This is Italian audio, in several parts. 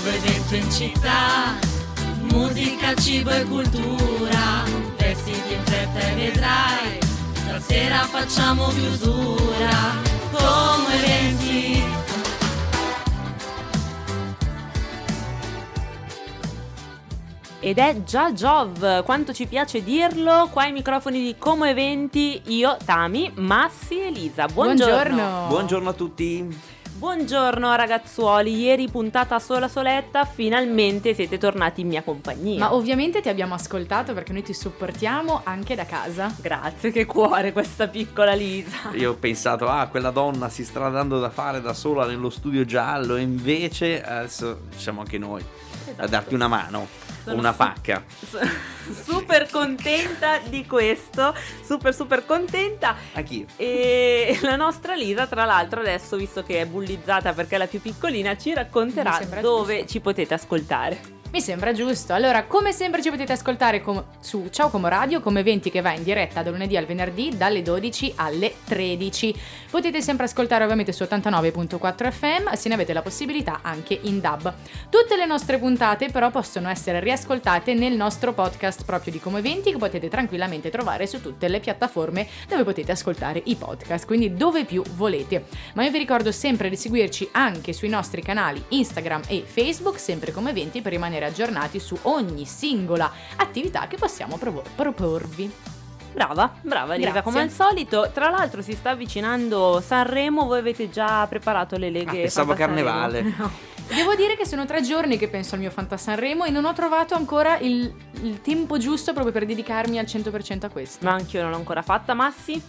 nuovo evento in città, musica, cibo e cultura, vestiti in fretta e vedrai, stasera facciamo chiusura, come eventi. Ed è già Jov, quanto ci piace dirlo, qua ai microfoni di Como Eventi, io, Tami, Massi e Lisa. Buongiorno. Buongiorno. Buongiorno a tutti. Buongiorno ragazzuoli, ieri puntata sola soletta, finalmente siete tornati in mia compagnia. Ma ovviamente ti abbiamo ascoltato perché noi ti supportiamo anche da casa. Grazie, che cuore questa piccola Lisa. Io ho pensato, ah, quella donna si sta dando da fare da sola nello studio giallo, e invece adesso siamo anche noi a darti una mano, Sono una su- pacca. Super contenta di questo, super super contenta. Anch'io. E la nostra Lisa, tra l'altro, adesso, visto che è bullizzata perché è la più piccolina, ci racconterà dove giusto. ci potete ascoltare. Mi sembra giusto. Allora, come sempre ci potete ascoltare com- su Ciao Como Radio, come eventi che va in diretta da lunedì al venerdì dalle 12 alle 13. Potete sempre ascoltare ovviamente su 89.4 FM, se ne avete la possibilità anche in DAB. Tutte le nostre puntate però possono essere riascoltate nel nostro podcast proprio di Come Eventi che potete tranquillamente trovare su tutte le piattaforme dove potete ascoltare i podcast, quindi dove più volete. Ma io vi ricordo sempre di seguirci anche sui nostri canali Instagram e Facebook, sempre come eventi, per rimanere aggiornati su ogni singola attività che possiamo provo- proporvi. Brava, brava Lisa, Grazie. come al solito. Tra l'altro si sta avvicinando Sanremo, voi avete già preparato le leghe Ah, pensavo carnevale. No. Devo dire che sono tre giorni che penso al mio Fanta Sanremo e non ho trovato ancora il, il tempo giusto proprio per dedicarmi al 100% a questo. Ma anch'io non l'ho ancora fatta, Massi?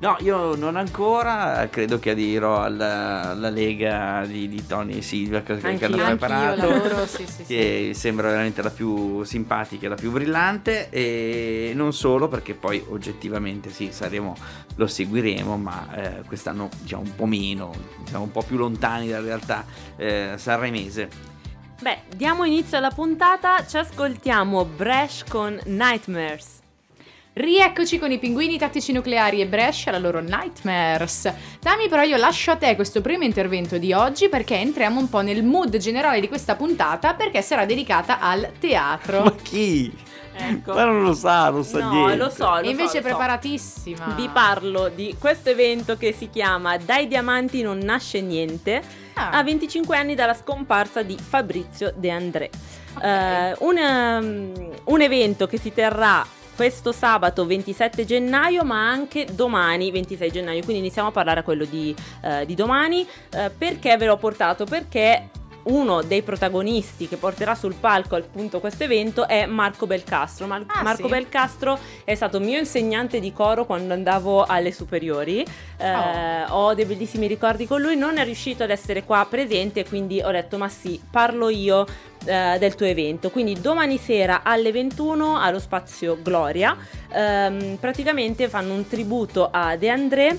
No, io non ancora, credo che adirò alla, alla lega di, di Tony e Silvia che, hanno preparato. lavoro, sì, sì, sì. che sembra veramente la più simpatica, la più brillante e non solo perché poi oggettivamente sì, saremo, lo seguiremo, ma eh, quest'anno diciamo un po' meno, siamo un po' più lontani dalla realtà eh, sanremese. Beh, diamo inizio alla puntata, ci ascoltiamo Bresh con Nightmares. Rieccoci con i pinguini tattici nucleari e Brescia alla loro Nightmares. Tami, però io lascio a te questo primo intervento di oggi perché entriamo un po' nel mood generale di questa puntata perché sarà dedicata al Ma teatro. chi? Ecco. Ma non lo sa, non sa no, niente. lo so, lo invece so, lo so. preparatissima. Vi parlo di questo evento che si chiama Dai diamanti non nasce niente. Ah, A 25 anni dalla scomparsa di Fabrizio De André. ok. Eh, un, um, un evento che si terrà questo sabato 27 gennaio, ma anche domani 26 gennaio. Quindi iniziamo a parlare a quello di, eh, di domani. Eh, perché ve l'ho portato? Perché uno dei protagonisti che porterà sul palco appunto questo evento è Marco Belcastro. Mar- Ah, Marco sì? Belcastro è stato mio insegnante di coro quando andavo alle superiori. Eh, Ho dei bellissimi ricordi con lui. Non è riuscito ad essere qua presente, quindi ho detto: Ma sì, parlo io eh, del tuo evento. Quindi domani sera alle 21 allo spazio Gloria. ehm, praticamente fanno un tributo a De André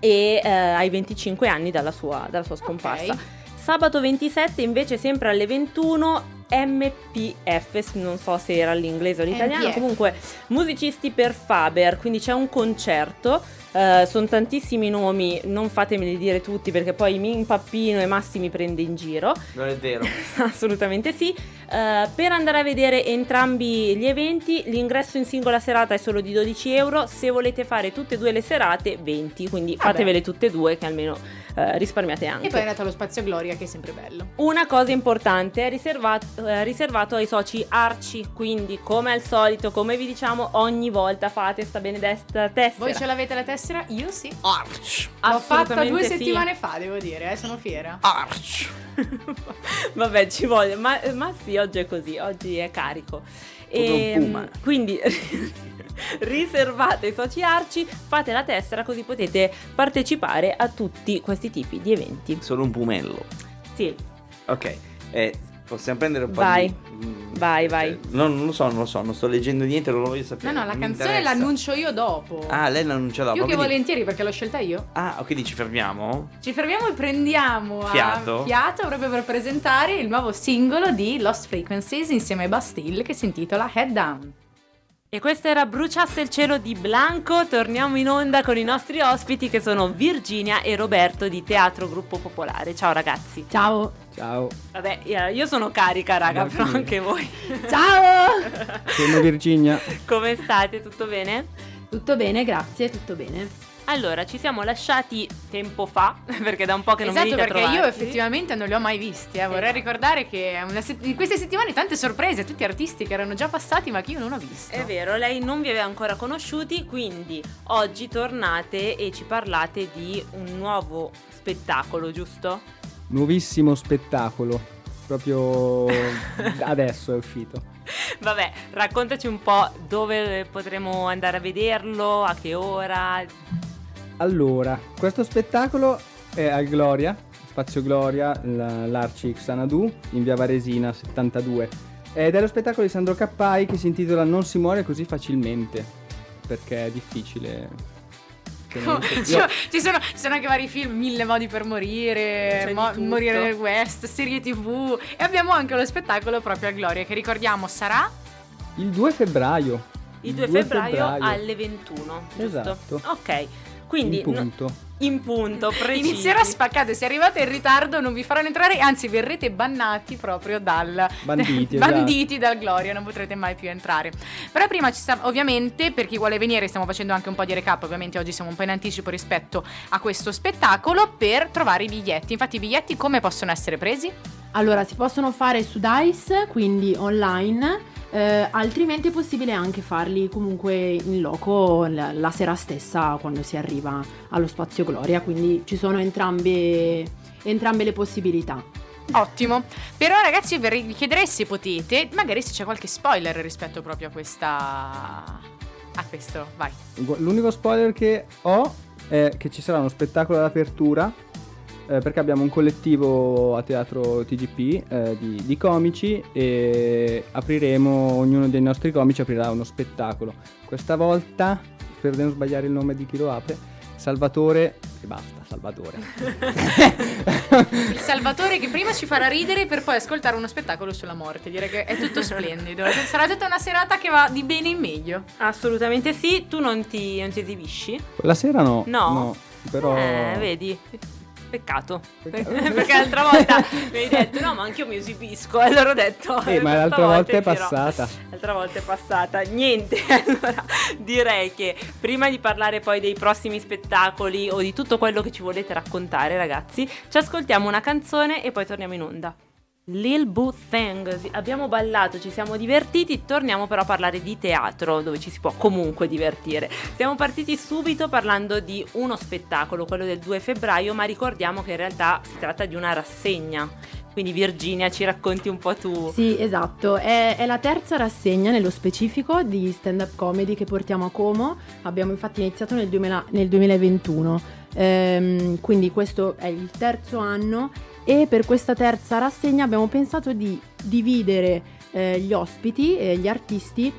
e eh, ai 25 anni dalla sua, dalla sua scomparsa. Ok. Sabato 27 invece sempre alle 21 MPF, non so se era l'inglese o l'italiano, MPF. comunque musicisti per Faber, quindi c'è un concerto, eh, sono tantissimi nomi, non fatemeli dire tutti perché poi mi impappino e Massi mi prende in giro, Non è vero. assolutamente sì. Eh, per andare a vedere entrambi gli eventi l'ingresso in singola serata è solo di 12 euro, se volete fare tutte e due le serate 20, quindi Vabbè. fatevele tutte e due che almeno eh, risparmiate anche. E poi è andato allo spazio Gloria che è sempre bello. Una cosa importante è riservato, eh, riservato ai soci arci, quindi come al solito, come vi diciamo ogni volta fate sta benedetta tessera. Voi ce l'avete la tessera? Io sì. Arch! L'ho fatta due sì. settimane fa, devo dire, eh, sono fiera. Arch! Vabbè, ci voglio, ma, ma sì, oggi è così, oggi è carico. Un puma. Quindi riservate ai soci arci, fate la tessera così potete partecipare a tutti questi tipi di eventi. Solo un pumello. Sì, Ok, eh, possiamo prendere un po' Vai. di... mm, Vai, cioè, vai. no, non lo so, non lo so, non sto leggendo niente, non lo voglio No, sapere. no, la non mi canzone interessa. l'annuncio io dopo. Ah, lei l'annuncia dopo. Più che quindi- volentieri perché l'ho scelta io. Ah, ok, quindi ci fermiamo? Ci fermiamo e prendiamo a Fiato. fiato proprio per presentare il nuovo singolo di Lost Frequencies insieme a Bastille che si intitola Head Down. E questo era Bruciasse il cielo di Blanco. Torniamo in onda con i nostri ospiti che sono Virginia e Roberto di Teatro Gruppo Popolare. Ciao ragazzi. Ciao. Ciao. Vabbè, io sono carica, raga, però anche voi. Ciao. Sono Virginia. Come state? Tutto bene? Tutto bene, grazie, tutto bene. Allora, ci siamo lasciati tempo fa, perché da un po' che non esatto, venite a perché io effettivamente non li ho mai visti. eh. Vorrei Esatto. ricordare che una se- in queste settimane tante sorprese, tutti artisti che erano già passati ma che io non ho visto. È vero, lei non vi aveva ancora conosciuti, quindi oggi tornate e ci parlate di un nuovo spettacolo, giusto? Nuovissimo spettacolo. Proprio adesso è uscito. Vabbè, raccontaci un po' dove potremo andare a vederlo, a che ora. Allora, questo spettacolo è al Gloria, Spazio Gloria, l'Arci Xanadu, in via Varesina 72. Ed è lo spettacolo di Sandro Cappai che si intitola Non si muore così facilmente, perché è difficile. Oh, Io- ci, sono, ci sono anche vari film, Mille modi per morire, Mo-. Morire nel West, serie tv e abbiamo anche lo spettacolo proprio a Gloria che ricordiamo sarà Il 2 febbraio. Il 2 febbraio, alle 21, giusto? Esatto. Ok, quindi in no- punto. in punto, preciso. Inizierà spaccato, se arrivate in ritardo non vi faranno entrare, anzi verrete bannati proprio dal Banditi, esatto. banditi dal Gloria, non potrete mai più entrare. Però prima ci sta, ovviamente, per chi vuole venire, stiamo facendo anche un po' di recap, ovviamente oggi siamo un po' in anticipo rispetto a questo spettacolo per trovare i biglietti. Infatti i biglietti come possono essere presi? Allora, si possono fare su Dice, quindi online, eh, altrimenti è possibile anche farli comunque in loco la, la sera stessa quando si arriva allo Spazio Gloria, quindi ci sono entrambe, entrambe le possibilità. Ottimo. Però ragazzi io vi chiederei se potete, magari se c'è qualche spoiler rispetto proprio a questa... a questo, vai. L'unico spoiler che ho è che ci sarà uno spettacolo all'apertura eh, perché abbiamo un collettivo a teatro TGP eh, di, di comici e apriremo, ognuno dei nostri comici aprirà uno spettacolo. Questa volta, spero di non sbagliare il nome di chi lo apre, Salvatore e basta, Salvatore. Il Salvatore che prima ci farà ridere per poi ascoltare uno spettacolo sulla morte. Direi che è tutto splendido. Sarà tutta una serata che va di bene in meglio. Assolutamente sì, tu non ti, non ti esibisci? La sera no. No? però... Eh, vedi. Peccato. Peccato. Perché l'altra volta mi hai detto no, ma anche io mi esibisco. E allora ho detto. Eh, ma l'altra volta è dirò. passata. L'altra volta è passata. Niente. Allora direi che prima di parlare poi dei prossimi spettacoli o di tutto quello che ci volete raccontare, ragazzi, ci ascoltiamo una canzone e poi torniamo in onda. Lil Boo Thing, Sì, abbiamo ballato, ci siamo divertiti, torniamo però a parlare di teatro dove ci si può comunque divertire. Siamo partiti subito parlando di uno spettacolo, quello del 2 febbraio, ma ricordiamo che in realtà si tratta di una rassegna. Quindi Virginia ci racconti un po' tu. Sì, esatto, è, è la terza rassegna nello specifico di stand-up comedy che portiamo a Como, abbiamo infatti iniziato nel, 2000 nel 2021, Ehm, quindi questo è il terzo anno e per questa terza rassegna abbiamo pensato di dividere eh, gli ospiti e gli artisti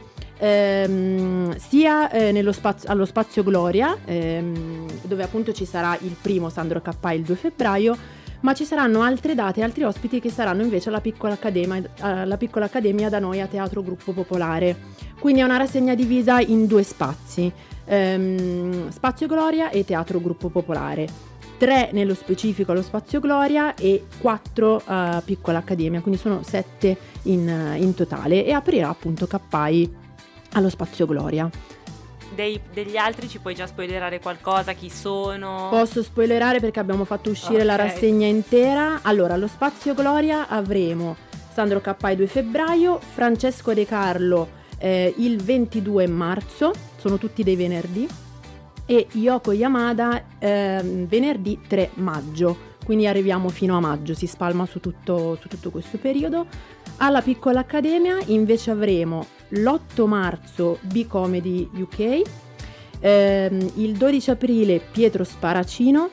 ehm, sia eh, spazio, allo Spazio Gloria, ehm, dove appunto ci sarà il primo Sandro Cappai il 2 febbraio, ma ci saranno altre date e altri ospiti che saranno invece alla piccola, accademia, alla piccola accademia da noi a Teatro Gruppo Popolare. Quindi è una rassegna divisa in due spazi, ehm, Spazio Gloria e Teatro Gruppo Popolare. Tre nello specifico allo Spazio Gloria e quattro a Piccola Accademia, quindi sono sette in, in totale e aprirà appunto Cappai allo Spazio Gloria. Dei- degli altri ci puoi già spoilerare qualcosa? Chi sono? Posso spoilerare perché abbiamo fatto uscire la Ok. rassegna intera. Allora, allo Spazio Gloria avremo Sandro Cappai 2 febbraio, Francesco De Carlo eh, il 22 marzo, sono tutti dei venerdì, e Yoko Yamada ehm, venerdì 3 maggio. Quindi arriviamo fino a maggio, si spalma su tutto, su tutto questo periodo. Alla piccola accademia invece avremo l'8 marzo B-Comedy UK, ehm, il 12 aprile Pietro Sparacino,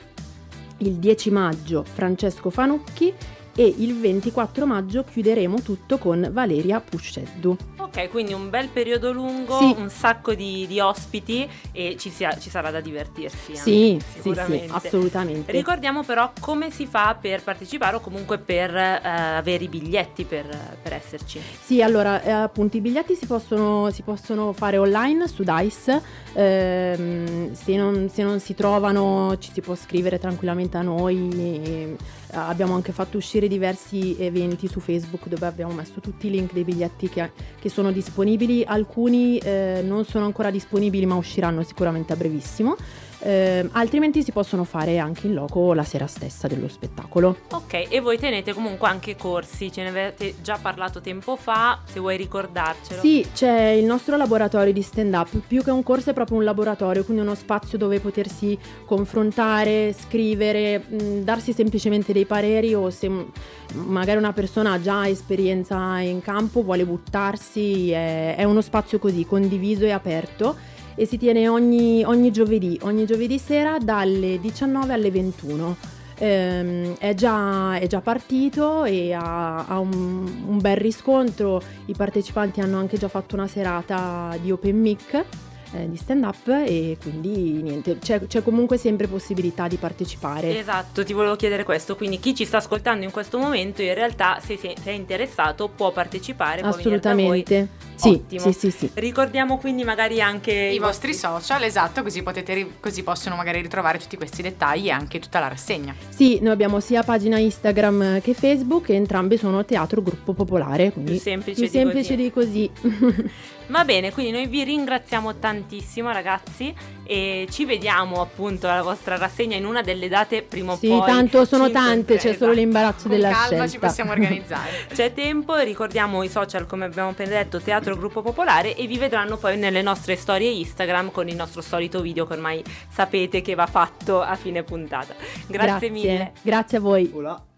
il 10 maggio Francesco Fanucchi e il 24 maggio chiuderemo tutto con Valeria Pusceddu. Ok, quindi un bel periodo lungo, Sì. un sacco di, di ospiti e ci, sia- ci sarà da divertirsi. anche, Sì, sì, sì, sicuramente. assolutamente. Ricordiamo però come si fa per partecipare o comunque per eh, avere i biglietti per, per esserci. Sì, allora, eh, appunto, i biglietti si possono, si possono fare online su Dice, ehm, se, non, se non si trovano ci si può scrivere tranquillamente a noi, eh, abbiamo anche fatto uscire diversi eventi su Facebook dove abbiamo messo tutti i link dei biglietti che, che sono disponibili, alcuni eh, non sono ancora disponibili ma usciranno sicuramente a brevissimo. Eh, altrimenti si possono fare anche in loco la sera stessa dello spettacolo. Ok, e voi tenete comunque anche corsi, ce ne avete già parlato tempo fa, se vuoi ricordarcelo. Sì, c'è il nostro laboratorio di stand up, più che un corso è proprio un laboratorio, quindi uno spazio dove potersi confrontare, scrivere, mh, darsi semplicemente dei pareri o se mh, magari una persona ha già esperienza in campo, vuole buttarsi, è, è uno spazio così condiviso e aperto e si tiene ogni, ogni giovedì, ogni giovedì sera dalle 19 alle 21. Ehm, è, già, è già partito e ha, ha un, un bel riscontro. I partecipanti hanno anche già fatto una serata di open mic eh, di stand up e quindi niente, c'è, c'è comunque sempre possibilità di partecipare. Esatto, ti volevo chiedere questo, quindi chi ci sta ascoltando in questo momento in realtà se, se è interessato può partecipare, può. Assolutamente. Sì, Ottimo. sì, sì, sì. Ricordiamo quindi magari anche I vostri social, esatto, così, potete così possono magari ritrovare tutti questi dettagli e anche tutta la rassegna. Sì, noi abbiamo sia pagina Instagram che Facebook e entrambe sono Teatro Gruppo Popolare, quindi Più semplice più di semplice così. di così. Va bene, quindi noi vi ringraziamo tantissimo ragazzi e ci vediamo appunto alla vostra rassegna in una delle date prima o sì, poi. tanto sono tante, c'è solo l'imbarazzo Con della calma scelta. ci possiamo organizzare. C'è tempo, ricordiamo i social come abbiamo appena detto, Teatro Gruppo Popolare e vi vedranno poi nelle nostre storie Instagram con il nostro solito video che ormai sapete che va fatto a fine puntata. Grazie, mille. Grazie a voi. Hola.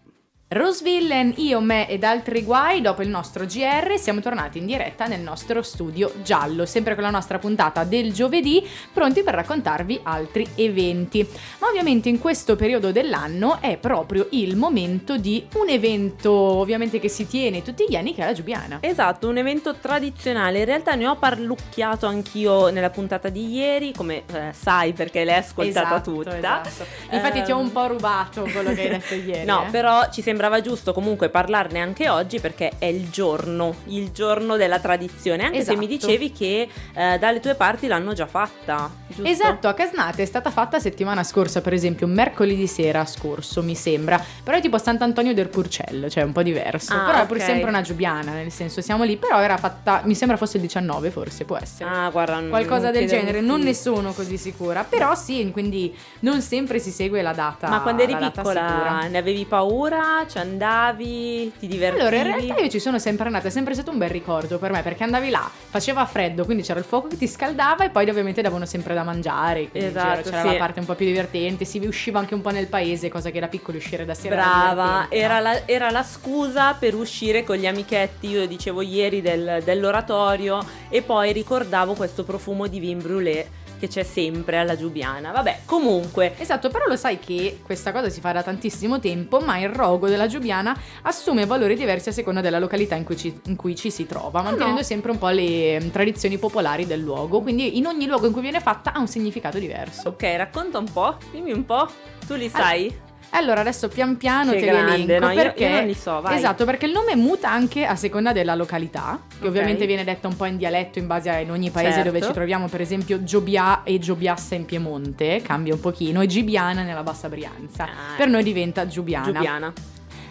Rose Villain, io, me ed altri guai, dopo il nostro GR siamo tornati in diretta nel nostro studio giallo, sempre con la nostra puntata del giovedì, pronti per raccontarvi altri eventi. Ma ovviamente in questo periodo dell'anno è proprio il momento di un evento ovviamente che si tiene tutti gli anni che è la Giubiana. Esatto, un evento tradizionale. In realtà ne ho parlucchiato anch'io nella puntata di ieri, come eh, sai perché l'hai ascoltata Esatto, tutta. esatto. Infatti ti ho Ehm, un po' rubato quello che hai detto ieri. No, eh. però ci sembrava giusto comunque parlarne anche oggi perché è il giorno, il giorno della tradizione, anche se mi Esatto. dicevi che eh, dalle tue parti l'hanno già fatta, giusto? Esatto, a Casnate è stata fatta settimana scorsa, per esempio, mercoledì sera scorso, mi sembra. Però è tipo Sant'Antonio del Purcello, cioè un po' diverso. Ah, però è pur sempre una giubiana, nel senso siamo lì, però era fatta, mi sembra fosse il 19 forse, può essere. Ah, guarda, Qualcosa del genere, non ne sono così sicura, però sì, quindi non sempre si segue la data. Ma quando eri piccola ne avevi paura? Ci andavi? Ti divertivi? Allora, in realtà io ci sono sempre andata, è sempre stato un bel ricordo per me, perché andavi là, faceva freddo, quindi c'era il fuoco che ti scaldava e poi ovviamente davano sempre da mangiare, Esatto, c'era sì. la parte un po' più divertente, si usciva anche un po' nel paese, cosa che da piccoli uscire da sera era Brava, era la, era la scusa per uscire con gli amichetti, io dicevo ieri del- dell'oratorio e poi ricordavo questo profumo di vin brûlé che c'è sempre alla Giubiana. Vabbè, comunque, Esatto, però lo sai che questa cosa si fa da tantissimo tempo, ma il rogo della Giubiana assume valori diversi a seconda della località in cui ci, in cui ci si trova, mantenendo no. sempre un po' le mm, tradizioni popolari del luogo, quindi in ogni luogo in cui viene fatta ha un significato diverso. ok, racconta un po', dimmi un po', tu li sai? Allora, adesso pian piano Che te grande, li elenco no? Io- perché io non li so, vai. Esatto, perché il nome muta anche a seconda della località, che Ok. ovviamente viene detta un po' in dialetto in base a in ogni paese Certo. dove ci troviamo, per esempio Giobia e Giobiassa in Piemonte, cambia un pochino, e Gibiana nella Bassa Brianza. Ah, Per noi diventa Giubiana. Giubiana.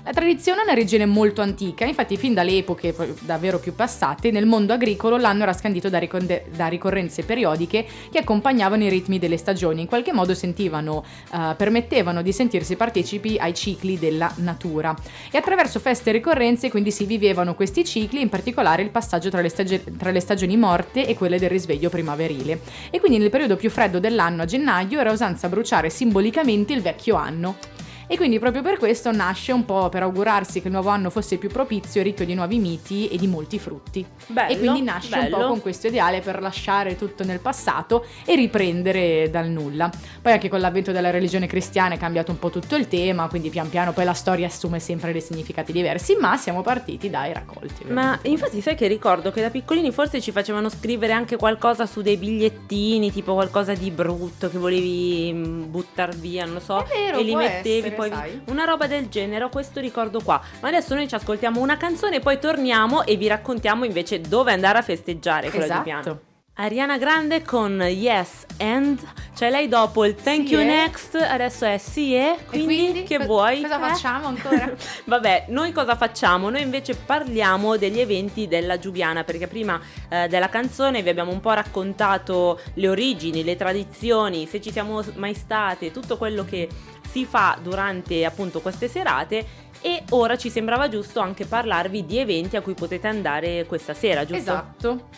La tradizione è un'origine molto antica, infatti fin dalle epoche davvero più passate, nel mondo agricolo l'anno era scandito da, riconde- da ricorrenze periodiche che accompagnavano i ritmi delle stagioni, in qualche modo sentivano, eh, permettevano di sentirsi partecipi ai cicli della natura. E attraverso feste e ricorrenze quindi si vivevano questi cicli, in particolare il passaggio tra le, stagi- tra le stagioni morte e quelle del risveglio primaverile. E quindi nel periodo più freddo dell'anno, a gennaio, era usanza bruciare simbolicamente il vecchio anno. E quindi proprio per questo nasce un po' per augurarsi che il nuovo anno fosse più propizio e ricco di nuovi miti e di molti frutti. Bello, e quindi nasce un bello. po' con questo ideale per lasciare tutto nel passato e riprendere dal nulla. Poi anche con l'avvento della religione cristiana è cambiato un po' tutto il tema, quindi pian piano poi la storia assume sempre dei significati diversi, ma siamo partiti dai raccolti. Ma infatti sai che ricordo che da piccolini forse ci facevano scrivere anche qualcosa su dei bigliettini, tipo qualcosa di brutto che volevi mm, buttar via, non lo so, È vero, e li mettevi essere, poi sai. una roba del genere, questo ricordo qua. Ma adesso noi ci ascoltiamo una canzone poi torniamo e vi raccontiamo invece dove andare a festeggiare con la Giuliana. Esatto. Ariana Grande con Yes and, cioè lei dopo il Thank Sì, You eh? Next, adesso è Sì e, E quindi, che co- vuoi? Cosa Eh? facciamo ancora? Vabbè, noi cosa facciamo? Noi invece parliamo degli eventi della Giubiana, perché prima eh, della canzone vi abbiamo un po' raccontato le origini, le tradizioni, se ci siamo mai state, tutto quello che si fa durante appunto queste serate e ora ci sembrava giusto anche parlarvi di eventi a cui potete andare questa sera, giusto? Esatto.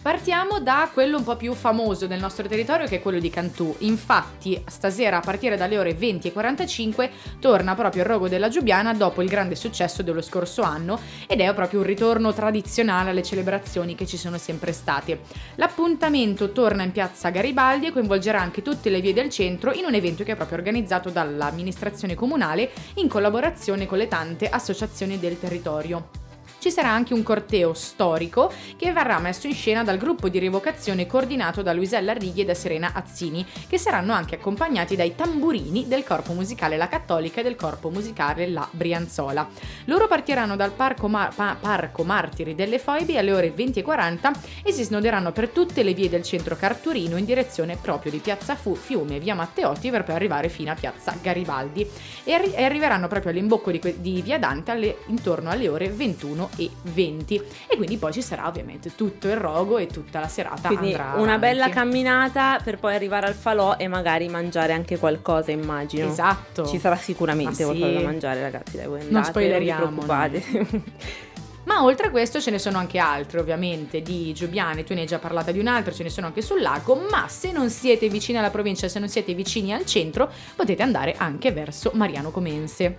Partiamo da quello un po' più famoso del nostro territorio che è quello di Cantù. Infatti, stasera a partire dalle ore 20.45 torna proprio il rogo della Giubiana dopo il grande successo dello scorso anno ed è proprio un ritorno tradizionale alle celebrazioni che ci sono sempre state. L'appuntamento torna in piazza Garibaldi e coinvolgerà anche tutte le vie del centro in un evento che è proprio organizzato dall'amministrazione comunale in collaborazione con le tante associazioni del territorio. Ci sarà anche un corteo storico che verrà messo in scena dal gruppo di rievocazione coordinato da Luisella Righi e da Serena Azzini, che saranno anche accompagnati dai tamburini del corpo musicale La Cattolica e del corpo musicale La Brianzola. Loro partiranno dal Parco, Ma- Pa- Parco Martiri delle Foibe alle ore 20.40 e si snoderanno per tutte le vie del centro Carturino in direzione proprio di Piazza Fu- Fiume e Via Matteotti per poi arrivare fino a Piazza Garibaldi e, arri- e arriveranno proprio all'imbocco di, que- di Via Dante alle- intorno alle ore 21 e 20 e quindi poi ci sarà ovviamente tutto il rogo e tutta la serata Quindi andrà una avanti. bella camminata per poi arrivare al falò e magari mangiare anche qualcosa, immagino. Esatto. Ci sarà sicuramente Ma sì. qualcosa da mangiare, ragazzi. Dai, voi Non andate, spoileriamo, Non vi preoccupate. Ma oltre a questo ce ne sono anche altre, ovviamente, di Giubiane, tu ne hai già parlata di un altro, ce ne sono anche sul lago, ma se non siete vicini alla provincia, se non siete vicini al centro, potete andare anche verso Mariano Comense.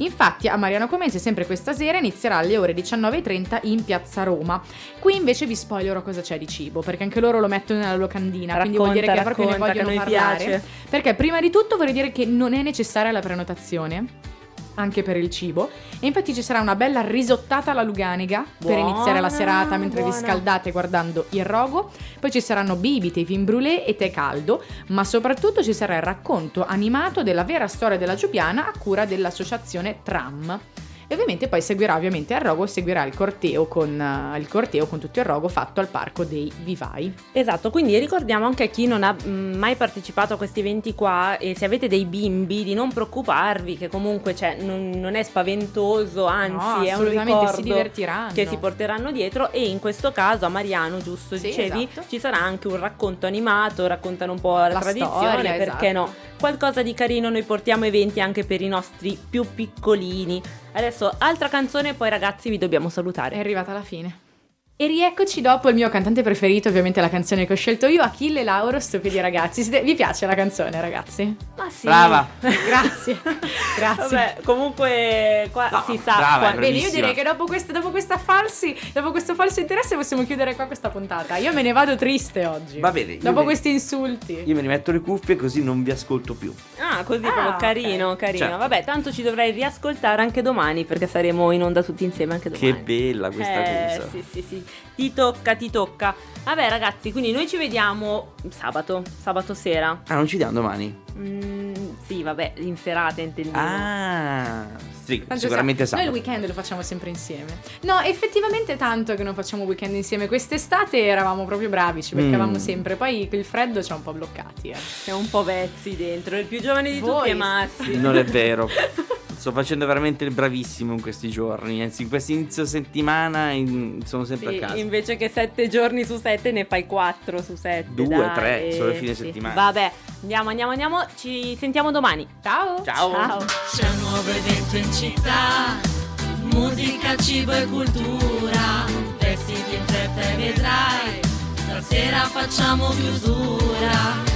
Infatti a Mariano Comense sempre questa sera inizierà alle ore 19.30 in Piazza Roma. Qui invece vi spoilerò cosa c'è di cibo, perché anche loro lo mettono nella locandina, quindi vuol dire che proprio ne racconta, vogliono parlare. piace. Perché prima di tutto vorrei dire che non è necessaria la prenotazione. Anche per il cibo, e infatti ci sarà una bella risottata alla Luganega per Buona, iniziare la serata mentre vi buona. scaldate guardando il rogo. Poi ci saranno bibite, vin brûlé e tè caldo, ma soprattutto ci sarà il racconto animato della vera storia della Giubiana a cura dell'associazione Tram. E ovviamente poi seguirà ovviamente al rogo seguirà il corteo con eh, il corteo con tutto il rogo fatto al parco dei Vivai. Esatto, quindi ricordiamo anche a chi non ha mh, mai partecipato a questi eventi qua e se avete dei bimbi di non preoccuparvi che comunque cioè, non, non è spaventoso, anzi No, è un assolutamente, si ricordo divertiranno. che si porteranno dietro e in questo caso a Mariano, giusto Sì, dicevi, esatto. ci sarà anche un racconto animato, raccontano un po' la, La tradizione, storia, perché esatto. no? Qualcosa di carino, noi portiamo eventi anche per i nostri più piccolini. Adesso altra canzone e poi ragazzi vi dobbiamo salutare. È arrivata alla fine. E rieccoci dopo il mio cantante preferito, ovviamente la canzone che ho scelto io, Achille Lauro, Stupidi ragazzi. Vi piace la canzone, ragazzi? Ma sì. Brava. Grazie, grazie. Vabbè, comunque qua No, si sa. brava, Bene, io direi che dopo, questa, dopo questa falsi, dopo questo falso interesse possiamo chiudere qua questa puntata. Io me ne vado triste oggi. Va bene, Dopo me- questi insulti. Io mi rimetto le cuffie così non vi ascolto più. Ah, così Ah, proprio carino, carino. Certo. Vabbè, tanto ci dovrai riascoltare anche domani perché saremo in onda tutti insieme anche domani. Che bella questa eh, cosa. Sì, sì, sì. Ti tocca, ti tocca. Vabbè, ragazzi, quindi noi ci vediamo sabato, sabato sera. Ah, non ci diamo domani? Mm, sì, vabbè, in serata intendevo. Ah, sì, Tanto sicuramente sa- Noi il sabato. weekend lo facciamo sempre insieme. No, effettivamente tanto che non facciamo weekend insieme. Quest'estate eravamo proprio bravi, ci beccavamo Mm. sempre. Poi il freddo ci ha un po' bloccati. Eh. C'è un po' vezzi dentro. Il più giovane di Voi. tutti è Massi. Non è vero. Sto facendo veramente il bravissimo in questi giorni. Anzi, in questo inizio settimana in- sono sempre Sì, a casa. invece che sette giorni su sette ne fai quattro su sette. Due, dai. tre, solo fine Sì. settimana. Vabbè, andiamo, andiamo, andiamo. Ci sentiamo domani. Ciao! Ciao. Ciao. C'è un nuovo evento in città, musica, cibo e cultura, vestiti in fretta e vedrai, stasera facciamo chiusura,